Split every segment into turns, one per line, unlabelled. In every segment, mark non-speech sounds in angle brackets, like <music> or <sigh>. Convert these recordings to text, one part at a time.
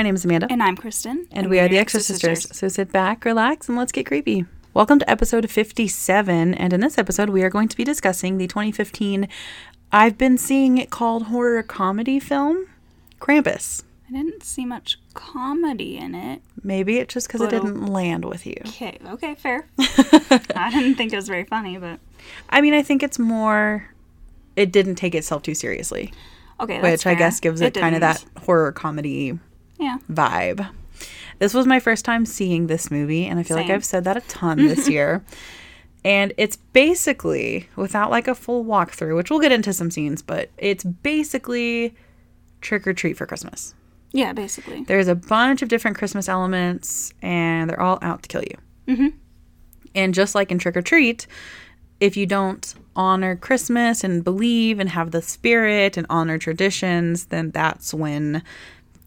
My name is Amanda.
And I'm Kristin.
And, we are the Extra Sisters. So sit back, relax, and let's get creepy. Welcome to episode 57. And in this episode, we are going to be discussing the 2015, I've been seeing it called horror comedy film, Krampus.
I didn't see much comedy in it.
Maybe it's just because it didn't land with you.
Okay, okay, fair. <laughs> I didn't think it was very funny, but
I mean, I think it's more, it didn't take itself too seriously,
okay, that's
which I guess gives it, kind of that horror comedy
Yeah.
vibe. This was my first time seeing this movie, and I feel like I've said that a ton <laughs> this year. And it's basically, without like a full walkthrough, which we'll get into some scenes, but it's basically trick or treat for Christmas.
Yeah, basically.
There's a bunch of different Christmas elements, and they're all out to kill you.
Mhm.
And just like in trick or treat, if you don't honor Christmas and believe and have the spirit and honor traditions, then that's when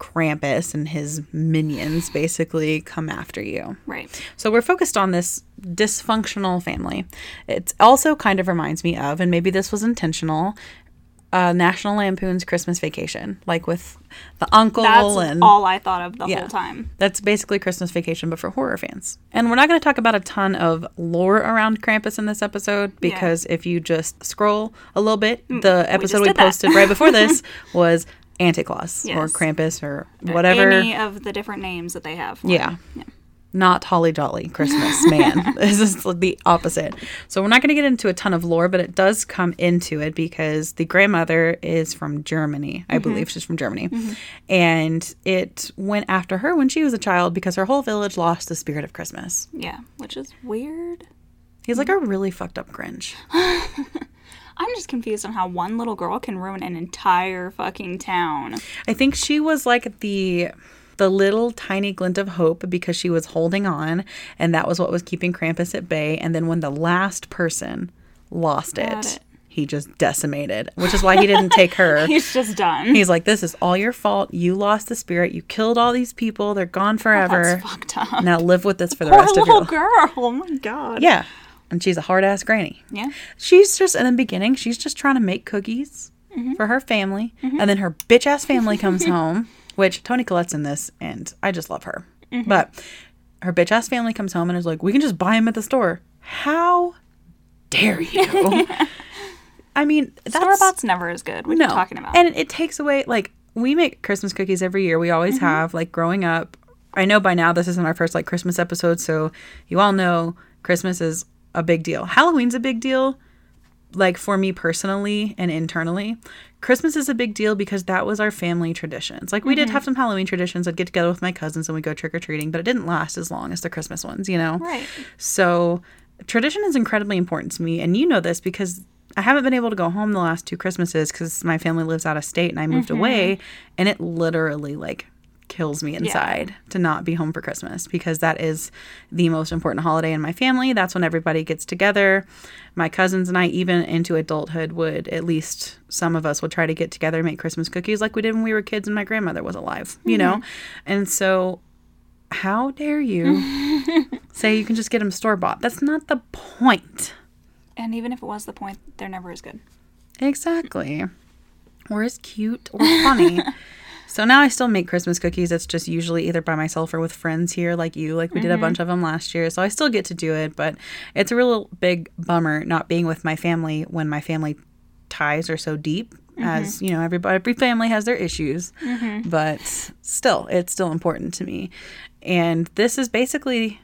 Krampus and his minions basically come after you.
Right.
So we're focused on this dysfunctional family. It also kind of reminds me of, and maybe this was intentional, uh, National Lampoon's Christmas Vacation, like with the uncle
That's
and
all I thought of the
Yeah.
whole time.
that's basically Christmas Vacation, but for horror fans. And we're not going to talk about a ton of lore around Krampus in this episode because if you just scroll a little bit, the episode we,
Mm,
posted right before this <laughs> was Anticlaus or
Yes.
Krampus or whatever.
Any of the different names that they have.
Yeah.
Yeah.
Not Holly Jolly Christmas <laughs> man. this is the opposite. So we're not going to get into a ton of lore, but it does come into it because the grandmother is from Germany. I mm-hmm. believe she's from Germany. Mm-hmm. And it went after her when she was a child because her whole village lost the spirit of Christmas.
Yeah, which is weird.
He's like mm. a really fucked up Grinch. <laughs>
I'm just confused on how one little girl can ruin an entire fucking town.
I think she was like the the little tiny glint of hope because she was holding on and that was what was keeping Krampus at bay and then when the last person lost it,
it.
he just decimated, which is why he didn't take her. <laughs>
He's just done.
He's like this is all your fault. You lost the spirit. You killed all these people. They're gone <laughs> forever.
That's fucked up.
Now live with this for the
Poor
rest of your
little
life.
girl. <laughs> Oh my god.
Yeah. And she's a hard ass granny.
Yeah.
She's just in the beginning, she's just trying to make cookies
Mm-hmm.
for her family. And then her bitch ass family comes home, <laughs> which Toni Collette's in this, and I just love her.
Mm-hmm.
But her bitch ass family comes home and is like, we can just buy him at the store. How dare you? <laughs> I mean, that's
Store bought's never as good. What are you talking about?
and it takes away like we make Christmas cookies every year. We always
Mm-hmm.
have like growing up. I know by now this isn't our first like Christmas episode, so you all know Christmas is a big deal. Halloween's a big deal. Like for me personally and internally, Christmas is a big deal because that was our family traditions. Like we did
Mm-hmm.
have some Halloween traditions. I'd get together with my cousins and we'd go trick or treating, but it didn't last as long as the Christmas ones, you know?
right.
So tradition is incredibly important to me, and you know this because I haven't been able to go home the last two Christmases because my family lives out of state and I moved away, and it literally like kills me inside to not be home for Christmas because that is the most important holiday in my family. That's when everybody gets together. My cousins and I, even into adulthood, would at least some of us would try to get together and make Christmas cookies like we did when we were kids and my grandmother was alive, you know? Mm-hmm. And so how dare you <laughs> say you can just get them store bought? That's not the point.
And even if it was the point, they're never as good.
Exactly. Or as cute or funny. <laughs> so now I still make Christmas cookies. It's just usually either by myself or with friends here, like you. Like we did a mm-hmm. bunch of them last year. So I still get to do it, but it's a real big bummer not being with my family when my family ties are so deep. As mm-hmm. you know, everybody, every family has their issues, mm-hmm. but still, it's still important to me. And this is basically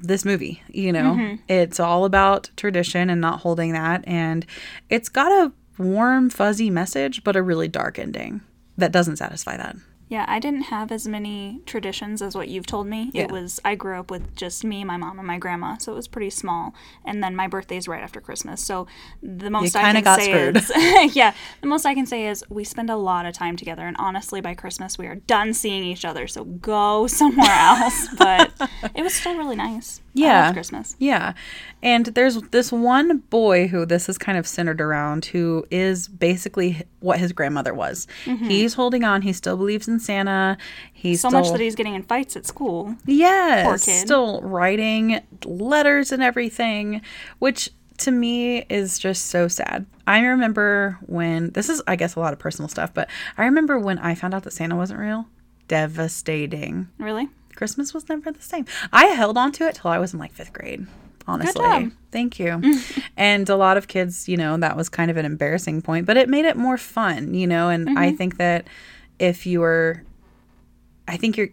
this movie you know it's all about tradition and not holding that and it's got a warm fuzzy message but a really dark ending that doesn't satisfy that
Yeah, I didn't have as many traditions as what you've told me.
Yeah.
It was I grew up with just me, my mom, and my grandma, so it was pretty small. And then my birthday's right after Christmas, so the most I can
got
say
screwed.
is <laughs> yeah, the most I can say is we spend a lot of time together. And honestly, by Christmas we are done seeing each other, so go <laughs> somewhere else. but it was still really nice.
Yeah.
Christmas.
Yeah. And there's this one boy who this is kind of centered around who is basically what his grandmother was. Mm-hmm. He's holding on. He still believes in Santa. He's
So
still,
much that he's getting in fights at school.
Yes.
Poor kid.
Still writing letters and everything, which to me is just so sad. I remember when this is I guess a lot of personal stuff, but I remember when I found out that Santa wasn't real. devastating.
Really?
Christmas was never the same. I held on to it till I was in like fifth grade. Honestly, thank you. <laughs> and a lot of kids, you know, that was kind of an embarrassing point, but it made it more fun, you know. And I mm-hmm. think that if you were, I think you're,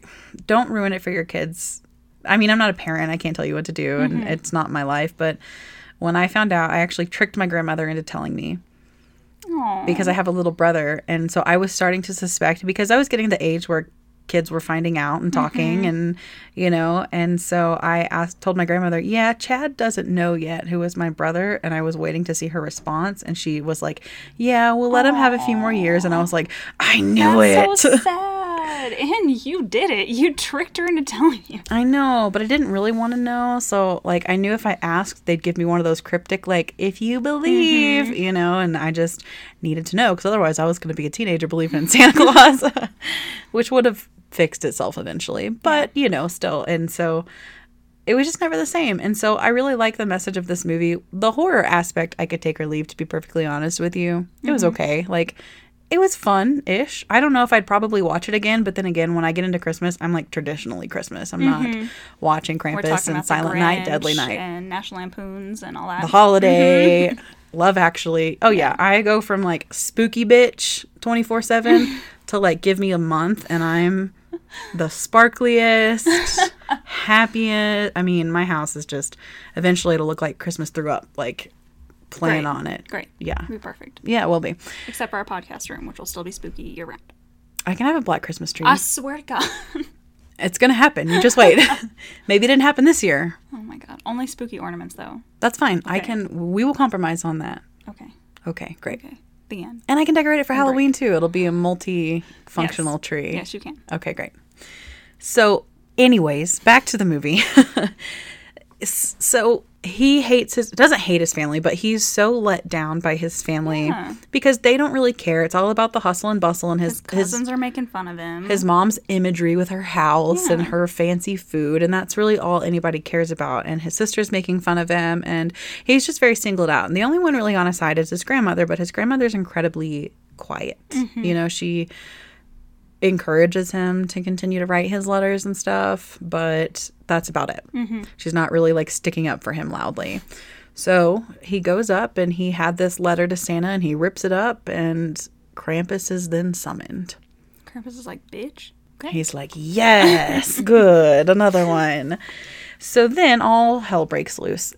don't ruin it for your kids. I mean, I'm not a parent. I can't tell you what to do, and mm-hmm. it's not my life. But when I found out, I actually tricked my grandmother into telling me
Aw.
because I have a little brother. And so I was starting to suspect because I was getting the age where kids were finding out and talking mm-hmm. and you know and so I asked told my grandmother yeah Chad doesn't know yet who was my brother and I was waiting to see her response and she was like yeah we'll let him have a few more years and I was like I knew
That's
it
so <laughs> sad. And you did it. You tricked her into telling you.
I know, but I didn't really want to know. So, like, I knew if I asked, they'd give me one of those cryptic, like, if you believe, mm-hmm. you know, and I just needed to know because otherwise I was going to be a teenager believing in Santa <laughs> Claus, <laughs> which would have fixed itself eventually. But, you know, still. And so it was just never the same. And so I really like the message of this movie. The horror aspect, I could take or leave, to be perfectly honest with you. It was mm-hmm. okay. Like, it was fun ish. I don't know if I'd probably watch it again, but then again, when I get into Christmas, I'm like traditionally Christmas. I'm not mm-hmm.
watching
Krampus and Silent Night, Deadly Night,
and National Lampoons and all that.
The Holiday, mm-hmm. <laughs> Love Actually. Oh, yeah. I go from like spooky bitch 24 7 <laughs> to like give me a month and I'm the sparkliest, happiest. I mean, my house is just eventually it'll look like Christmas threw up. Like, plan
Great.
on it.
Great.
Yeah.
It'll be perfect.
Yeah, it will be.
Except for our podcast room, which will still be spooky year round.
I can have a black Christmas tree.
I swear to God. <laughs>
It's gonna happen. You just wait. <laughs> Maybe it didn't happen this year.
oh my God. Only spooky ornaments, though.
That's fine. I can. We will compromise on that.
Okay.
Okay, great.
Okay. The end.
And I can decorate it for Halloween too. It'll be a multi-functional
Yes.
tree.
Yes, you can.
Okay, great. So, anyways, back to the movie. <laughs> So he hates his doesn't hate his family, but he's so let down by his family
Yeah.
because they don't really care. It's all about the hustle and bustle and his
His cousins are making fun of him.
his mom's imagery with her house and her fancy food and that's really all anybody cares about and his sister's making fun of him and he's just very singled out and the only one really on his side is his grandmother but his grandmother's incredibly quiet mm-hmm. you know she encourages him to continue to write his letters and stuff but that's about it mm-hmm. she's not really like sticking up for him loudly so he goes up and he had this letter to santa and he rips it up and krampus is then summoned
Krampus is like, bitch. Okay.
He's like, yes, <laughs> good, another one. So then all hell breaks loose.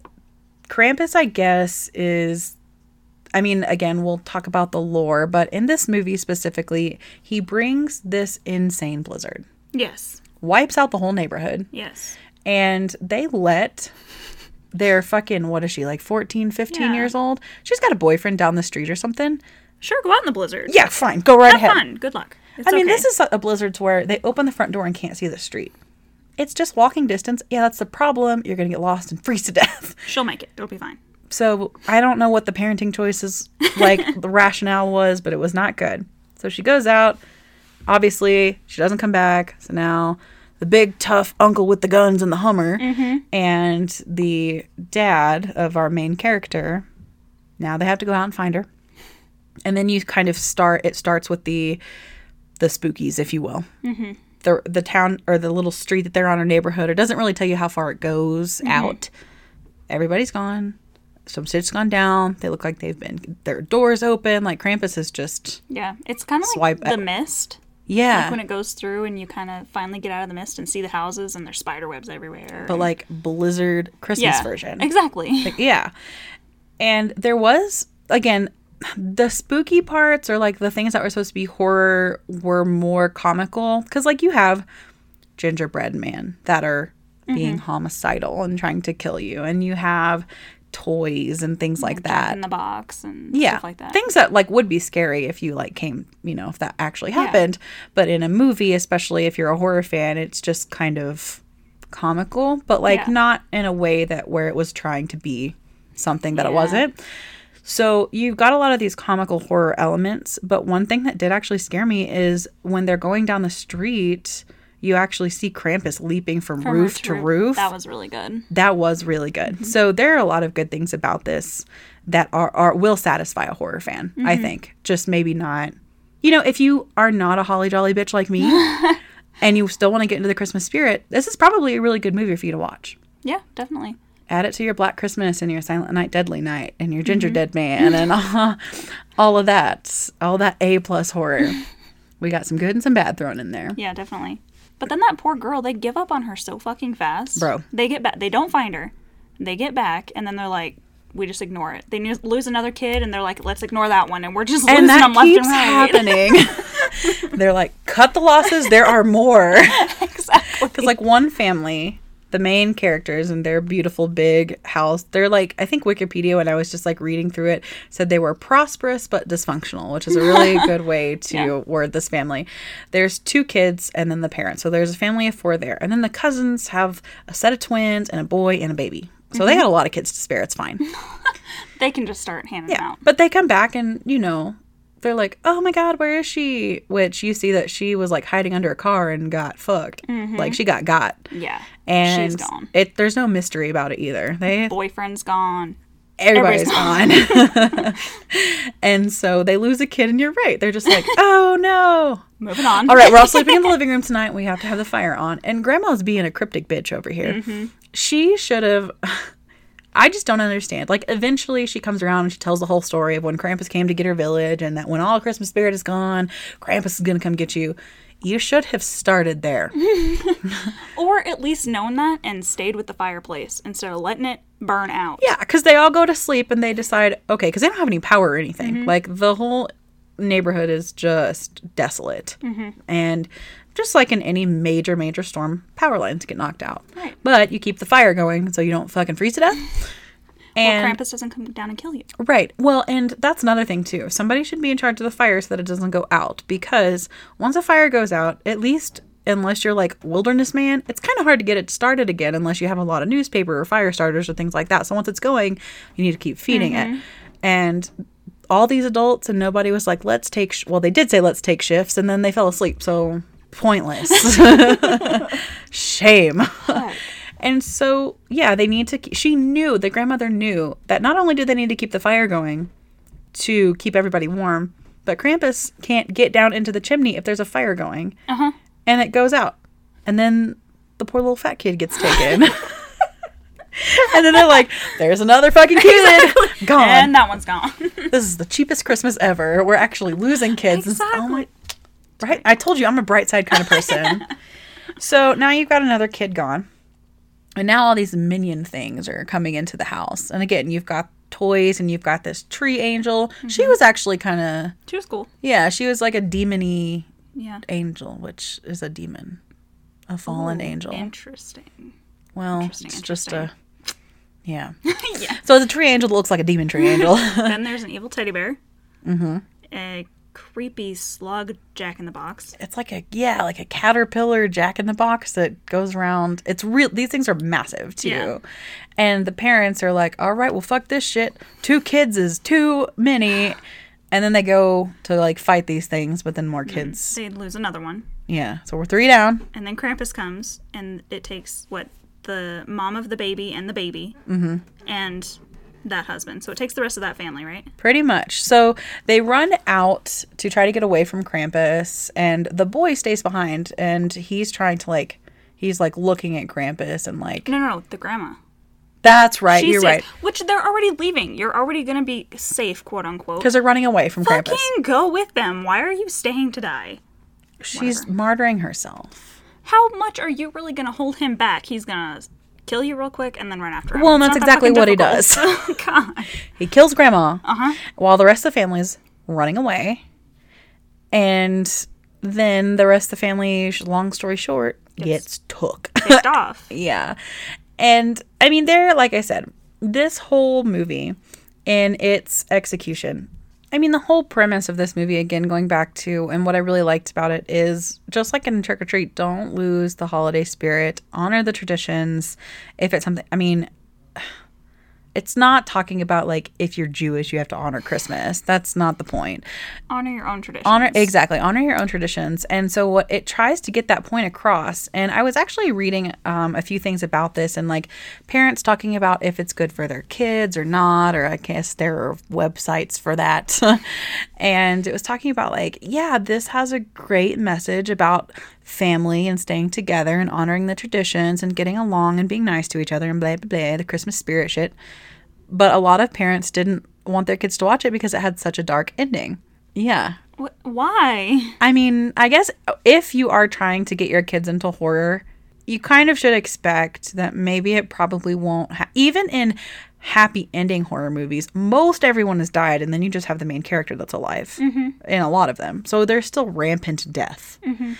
Krampus, I guess, is. I mean, again, we'll talk about the lore, but in this movie specifically, he brings this insane blizzard,
Yes.
wipes out the whole neighborhood,
Yes.
and they let their fucking, what is she, like 14, 15
Yeah.
years old? She's got a boyfriend down the street or something.
Sure, go out in the blizzard.
Yeah, fine, go right
Have
ahead.
fun. Good luck. It's
I mean, this is a a blizzard to where they open the front door and can't see the street. It's just walking distance. Yeah, that's the problem. You're going to get lost and freeze to <laughs> death.
She'll make it. It'll be fine.
So I don't know what the parenting choices, like <laughs> the rationale was, but it was not good. So she goes out. Obviously, she doesn't come back. So now the big tough uncle with the guns and the Hummer and the dad of our main character, now they have to go out and find her. And then you kind of start. It starts with the the spookies, if you will. Mm-hmm. The the town or the little street that they're on or neighborhood. It doesn't really tell you how far it goes out. Everybody's gone. Some shit's gone down. They look like they've been their doors open. Like Krampus is just
Yeah. It's kind of like the mist.
yeah.
Like when it goes through and you kind of finally get out of the mist and see the houses and there's spider webs everywhere.
but like Blizzard Christmas
yeah,
version.
Exactly.
yeah. And there was again the spooky parts or like the things that were supposed to be horror were more comical cuz like you have gingerbread man that are mm-hmm. being homicidal and trying to kill you and you have toys and things like that.
in the box and
yeah
stuff like that.
things that like would be scary if you like came you know if that actually happened but in a movie especially if you're a horror fan it's just kind of comical but like
Yeah.
not in a way that where it was trying to be something that it wasn't so you've got a lot of these comical horror elements but one thing that did actually scare me is when they're going down the street you actually see Krampus leaping from,
From
roof to roof
That was really good.
that was really good. Mm-hmm. So there are a lot of good things about this that are, are will satisfy a horror fan. I mm-hmm. think just maybe not. You know, if you are not a holly jolly bitch like me, <laughs> and you still want to get into the Christmas spirit, this is probably a really good movie for you to watch.
Yeah, definitely.
Add it to your Black Christmas and your Silent Night, Deadly Night, and your Ginger mm-hmm. Dead Man, and all, <laughs> all of that, all that A plus horror. <laughs> We got some good and some bad thrown in there.
Yeah, definitely. But then that poor girl, they give up on her so fucking fast.
Bro.
They get back. They don't find her. They get back, and then they're like, we just ignore it. They lose another kid, and they're like, let's ignore that one, and we're just losing
that
them left
keeps
and right.
happening. <laughs> They're like, cut the losses. There are more. <laughs>
exactly.
Because like one family, the main characters and their beautiful big house, they're like I think Wikipedia when I was just like reading through it said they were prosperous but dysfunctional, which is a really <laughs> good way to
Yeah.
word this family. There's two kids and then the parents. So there's a family of four there. And then the cousins have a set of twins and a boy and a baby. So they mm-hmm. had a lot of kids to spare. It's fine. <laughs>
They can just start handing
Yeah.
out.
But they come back and, you know, they're like, oh my God, where is she? Which you see that she was like hiding under a car and got fucked. Like she got got.
Yeah.
And
She's gone.
It there's no mystery about it either. They
Boyfriend's gone.
everybody's
everybody's
gone. <laughs> and so they lose a kid and you're right. They're just like, oh <laughs> no.
Moving on.
All right, we're all sleeping in the <laughs> living room tonight. We have to have the fire on. And grandma's being a cryptic bitch over here.
Mm-hmm.
She should have. I just don't understand. Like, eventually she comes around and she tells the whole story of when Krampus came to get her village and that when all Christmas spirit is gone, Krampus is going to come get you. You should have started there. <laughs> <laughs>
Or at least known that and stayed with the fireplace instead of letting it burn out.
Yeah, because they all go to sleep and they decide, okay, because they don't have any power or anything.
Mm-hmm.
Like the whole neighborhood is just desolate.
Mm-hmm.
And just like in any major, major storm, power lines get knocked out.
Right.
But you keep the fire going so you don't fucking freeze to death. And
Well, Krampus doesn't come down and kill you.
Right. Well, and that's another thing too. Somebody should be in charge of the fire so that it doesn't go out because once a fire goes out, at least unless you're like wilderness man, it's kind of hard to get it started again unless you have a lot of newspaper or fire starters or things like that. So once it's going, you need to keep feeding it. Mm-hmm. And all these adults and nobody was like, "Let's take." Sh-. Well, they did say, "Let's take shifts," and then they fell asleep. So pointless. <laughs> Shame. And so, yeah, they need to. She knew, the grandmother knew that not only do they need to keep the fire going to keep everybody warm, but Krampus can't get down into the chimney if there's a fire going.
Uh huh.
And it goes out. And then the poor little fat kid gets taken. <laughs> and then they're like, there's another fucking kid gone.
And that one's gone.
this is the cheapest Christmas ever. We're actually losing kids. And- Oh my, right? I told you I'm a bright side kind of person. <laughs> so now you've got another kid gone. And now all these minion things are coming into the house. And again, you've got toys and you've got this tree angel. She was actually kind of,
she was cool.
yeah, she was like a demony
Yeah.
angel, which is a demon, a fallen
Ooh,
angel.
Interesting.
well,
interesting,
it's just a, yeah. <laughs>
yeah.
So it's a tree angel that looks like a demon tree angel. <laughs>
then there's an evil teddy bear. Mm-hmm. A creepy slug Jack in the Box.
it's like a yeah, like a caterpillar jack in the box that goes around. It's real. These things are massive too,
Yeah.
and the parents are like, "All right, well, fuck this shit. Two kids is too many." And then they go to like fight these things, but then more kids.
They lose another one.
Yeah, so we're three down.
And then Krampus comes, and it takes what the mom of the baby and the baby, mm-hmm. and that husband. So it takes the rest of that family, right?
Pretty much. So they run out to try to get away from Krampus, and the boy stays behind, and he's trying to like, he's like looking at Krampus and like,
No, no, no, the grandma.
that's right,
She's
you're
safe,
right,
Which they're already leaving. You're already gonna be safe, quote unquote.
because they're running away from Krampus.
Fucking go with them. Why are you staying to die?
She's martyring herself.
How much are you really gonna hold him back? He's gonna kill you real quick and then run after him.
Well, and that's
that
exactly
fucking
what he
difficult. <laughs> God.
He kills Grandma
Uh-huh.
while the rest of the family's running away, and then the rest of the family, long story short, gets took. <laughs>
Picked off.
Yeah. And I mean, there, like I said, this whole movie in its execution, I mean, the whole premise of this movie, again, going back to, and what I really liked about it is just like in Trick or Treat, don't lose the holiday spirit, honor the traditions. If it's something, I mean, it's not talking about like if you're Jewish, you have to honor Christmas. That's not the point.
Honor your own traditions.
honor exactly. Honor your own traditions. And so what it tries to get that point across. And i was actually reading um, a few things about this and like parents talking about if it's good for their kids or not or i guess there are websites for that. <laughs> And it was talking about like yeah this has a great message about family and staying together and honoring the traditions and getting along and being nice to each other and blah, blah, blah, the Christmas spirit shit. But a lot of parents didn't want their kids to watch it because it had such a dark ending. Yeah.
Wh- why?
I mean, I guess if you are trying to get your kids into horror, you kind of should expect that maybe it probably won't. Ha- even in happy ending horror movies, most everyone has died, and then you just have the main character that's alive mm-hmm. in a lot of them. So there's still rampant death. Mm-hmm.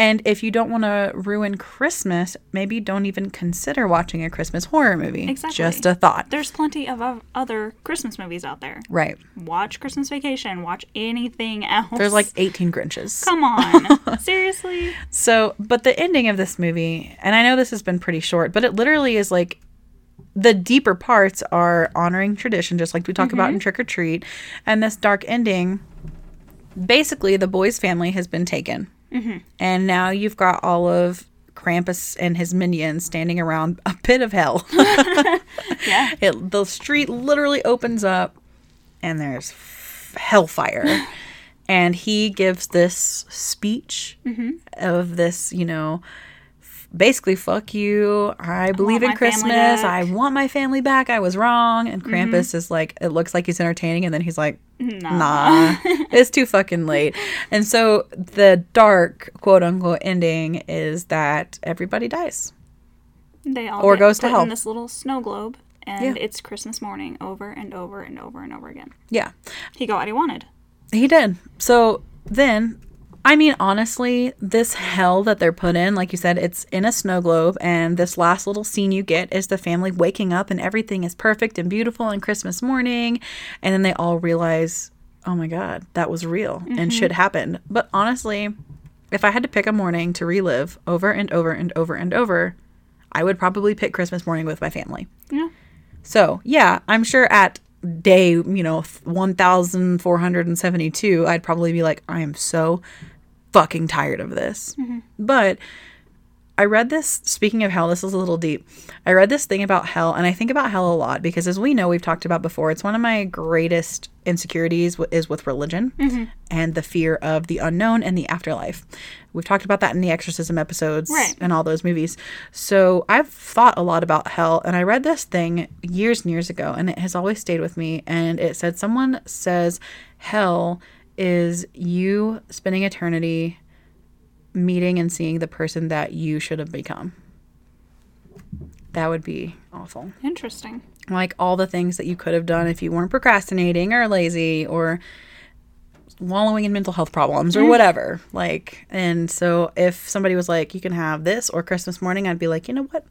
And if you don't want to ruin Christmas, maybe don't even consider watching a Christmas horror movie.
Exactly.
Just a thought.
There's plenty of other Christmas movies out there.
Right.
Watch Christmas Vacation. Watch anything else.
There's like 18 Grinches.
Come on. <laughs> Seriously?
So, but the ending of this movie, and I know this has been pretty short, but it literally is like the deeper parts are honoring tradition, just like we talk about in mm-hmm. Trick or Treat. And this dark ending, basically, the boy's family has been taken. And now you've got all of Krampus and his minions standing around a pit of hell. <laughs>
Yeah. <laughs>
it, the street literally opens up and there's f- hellfire <laughs> and he gives this speech
Mm-hmm.
of this you know basically fuck you i believe in christmas.
Mm-hmm.
i want my family back i was wrong and krampus is like it looks like he's entertaining and then he's like
Nah.
nah <laughs> it's too fucking late and so the dark quote unquote ending is that everybody dies
They all
Or goes to hell.
in this little snow globe, and
Yeah.
it's Christmas morning over and over and over and over again.
yeah
He got what he wanted.
He did. So then, I mean, honestly, this hell that they're put in, like you said, it's in a snow globe, and this last little scene you get is the family waking up and everything is perfect and beautiful on Christmas morning. And then they all realize, oh my God, that was real and mm-hmm. shit happened. But honestly, if I had to pick a morning to relive over and over and over and over, I would probably pick Christmas morning with my family.
Yeah.
So, yeah, I'm sure at day, you know, 1472, I'd probably be like, I am so fucking tired of this. Mm-hmm. But I read this, speaking of hell, this is a little deep. I read this thing about hell, and I think about hell a lot because, as we know, we've talked about before, it's one of my greatest insecurities w- is with religion mm-hmm. and the fear of the unknown and the afterlife. We've talked about that in the exorcism episodes
Right.
and all those movies. So I've thought a lot about hell, and I read this thing years and years ago, and it has always stayed with me. And it said, Someone says hell is you spending eternity meeting and seeing the person that you should have become. That would be awful.
Interesting.
Like all the things that you could have done if you weren't procrastinating or lazy or wallowing in mental health problems or mm. whatever. Like, and so if somebody was like, you can have this or Christmas morning, I'd be like, you know what?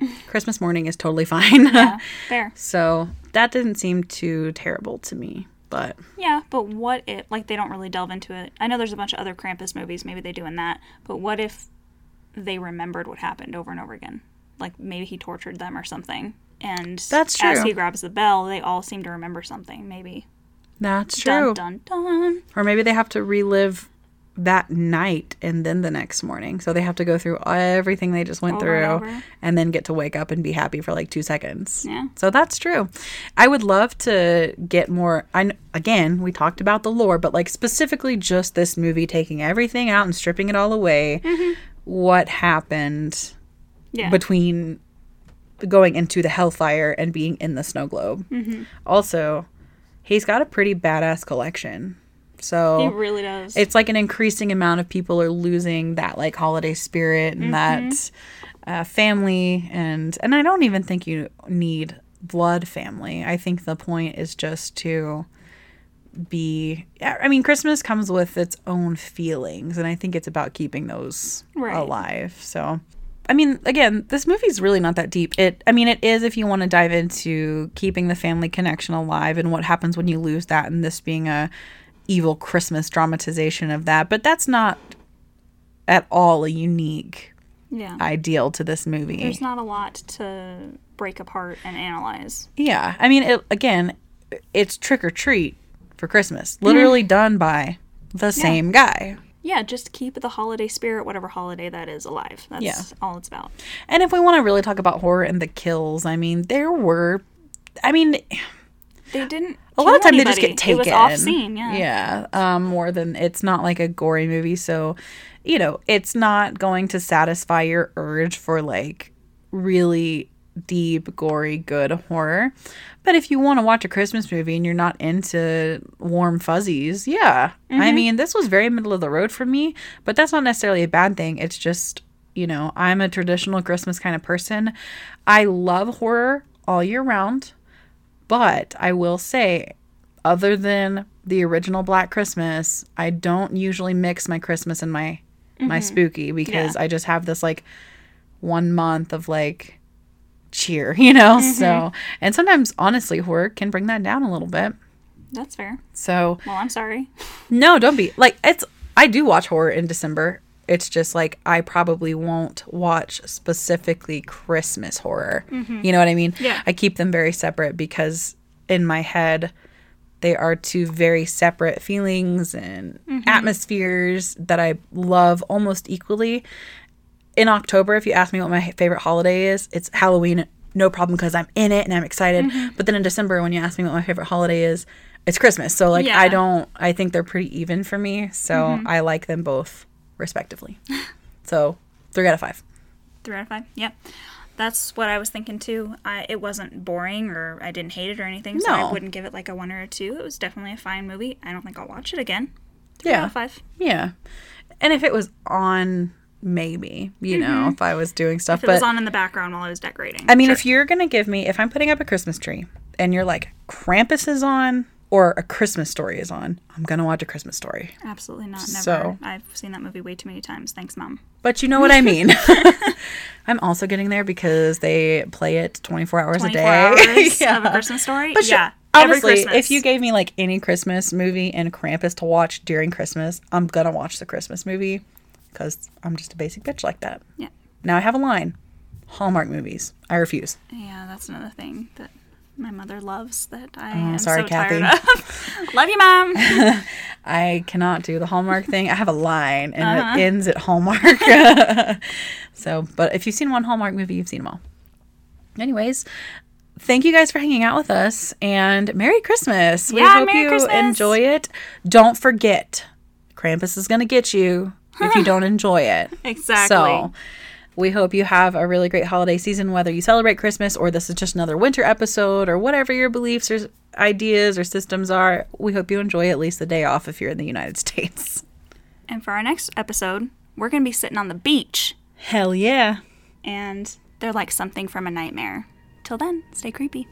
<laughs> Christmas morning is totally fine. <laughs>
Yeah. Fair.
so that didn't seem too terrible to me. But
Yeah, but what if like they don't really delve into it? I know there's a bunch of other Krampus movies, maybe they do in that, but what if they remembered what happened over and over again? Like maybe he tortured them or something. And
That's true.
as he grabs the bell, they all seem to remember something, maybe.
that's true.
Dun dun dun.
Or maybe they have to relive that night and then the next morning. So they have to go through everything they just went
Over
through
and
and then get to wake up and be happy for like two seconds.
Yeah.
So that's true. I would love to get more. I again, we talked about the lore, but like specifically just this movie taking everything out and stripping it all away. Mm-hmm. What happened
Yeah.
between going into the hellfire and being in the snow globe? Mm-hmm. Also, he's got a pretty badass collection. So
he really does.
it's like an increasing amount of people are losing that like holiday spirit and that uh, family and and I don't even think you need blood family. I think the point is just to be I mean Christmas comes with its own feelings and I think it's about keeping those
Right.
alive. So I mean, again, this movie's really not that deep. It, I mean, it is if you want to dive into keeping the family connection alive and what happens when you lose that, and this being a evil Christmas dramatization of that. But that's not at all a unique
yeah.
ideal to this movie.
There's not a lot to break apart and analyze.
yeah, I mean, it, again, it's trick or treat for Christmas, literally mm. done by the same guy.
Yeah, just keep the holiday spirit, whatever holiday that is, alive. That's
Yeah.
all it's about.
And if we want to really talk about horror and the kills, I mean, there were, I mean,
They didn't.
A lot of time they just get
anybody. It
taken.
was off-scene, yeah.
Yeah. Um, more than it's not like a gory movie, so you know, it's not going to satisfy your urge for like really deep, gory, good horror. But if you want to watch a Christmas movie and you're not into warm fuzzies, yeah. I
Mm-hmm.
mean, this was very middle of the road for me, but that's not necessarily a bad thing. It's just, you know, I'm a traditional Christmas kind of person. I love horror all year round, but I will say, other than the original Black Christmas, I don't usually mix my Christmas and my my mm-hmm. spooky because I just have this like one month of like cheer, <laughs> you know? So, mm-hmm. and sometimes honestly, horror can bring that down a little bit.
That's fair.
So,
Well, I'm sorry.
no, don't be like it's I do watch horror in December. It's just like I probably won't watch specifically Christmas horror. Mm-hmm. You know what I mean?
Yeah.
I keep them very separate because in my head they are two very separate feelings and mm-hmm. atmospheres that I love almost equally. In October, if you ask me what my favorite holiday is, it's Halloween. No problem because I'm in it and I'm excited. Mm-hmm. But then in December, when you ask me what my favorite holiday is, it's Christmas. So like
Yeah.
I don't. I think they're pretty even for me. So I like them both respectively. <laughs> so three out of five.
Three out of five. Yep. That's what I was thinking too. I, it wasn't boring or I didn't hate it or anything, so
No.
I wouldn't give it like a one or a two. It was definitely a fine movie. I don't think I'll watch it again. Three
Yeah.
out of five.
Yeah. And if it was on, maybe you know, mm-hmm. if I was doing stuff,
If it
but
was on in the background while I was decorating.
I mean, if you're gonna give me, if I'm putting up a Christmas tree and you're like Krampus is on or a Christmas story is on, I'm gonna watch a Christmas story.
Absolutely not. Never.
So-
I've seen that movie way too many times. Thanks, Mom.
But you know what I mean. <laughs> <laughs> I'm also getting there because they play it 24 hours a day. <laughs>
hours
Yeah.
of a Christmas story?
But
yeah.
honestly, if you gave me like any Christmas movie and Krampus to watch during Christmas, I'm gonna watch the Christmas movie because I'm just a basic bitch like that.
Yeah.
Now I have a line: Hallmark movies. I refuse.
Yeah, that's another thing that my mother loves that I
Oh,
am
sorry,
so
Kathy.
tired of. <laughs> Love you, Mom. <laughs>
I cannot do the Hallmark thing. I have a line and
Uh-huh.
it ends at Hallmark. <laughs> so, but if you've seen one Hallmark movie, you've seen them all. Anyways, thank you guys for hanging out with us and Merry Christmas. We
Yeah,
hope
Merry
you
Christmas.
enjoy it. Don't forget, Krampus is going to get you if you don't enjoy it.
exactly.
So, we hope you have a really great holiday season, whether you celebrate Christmas or this is just another winter episode or whatever your beliefs or ideas or systems are. We hope you enjoy at least the day off if you're in the United <laughs> States.
and for our next episode, we're going to be sitting on the beach,
Hell yeah.
and they're like something from a nightmare. Till then, stay creepy.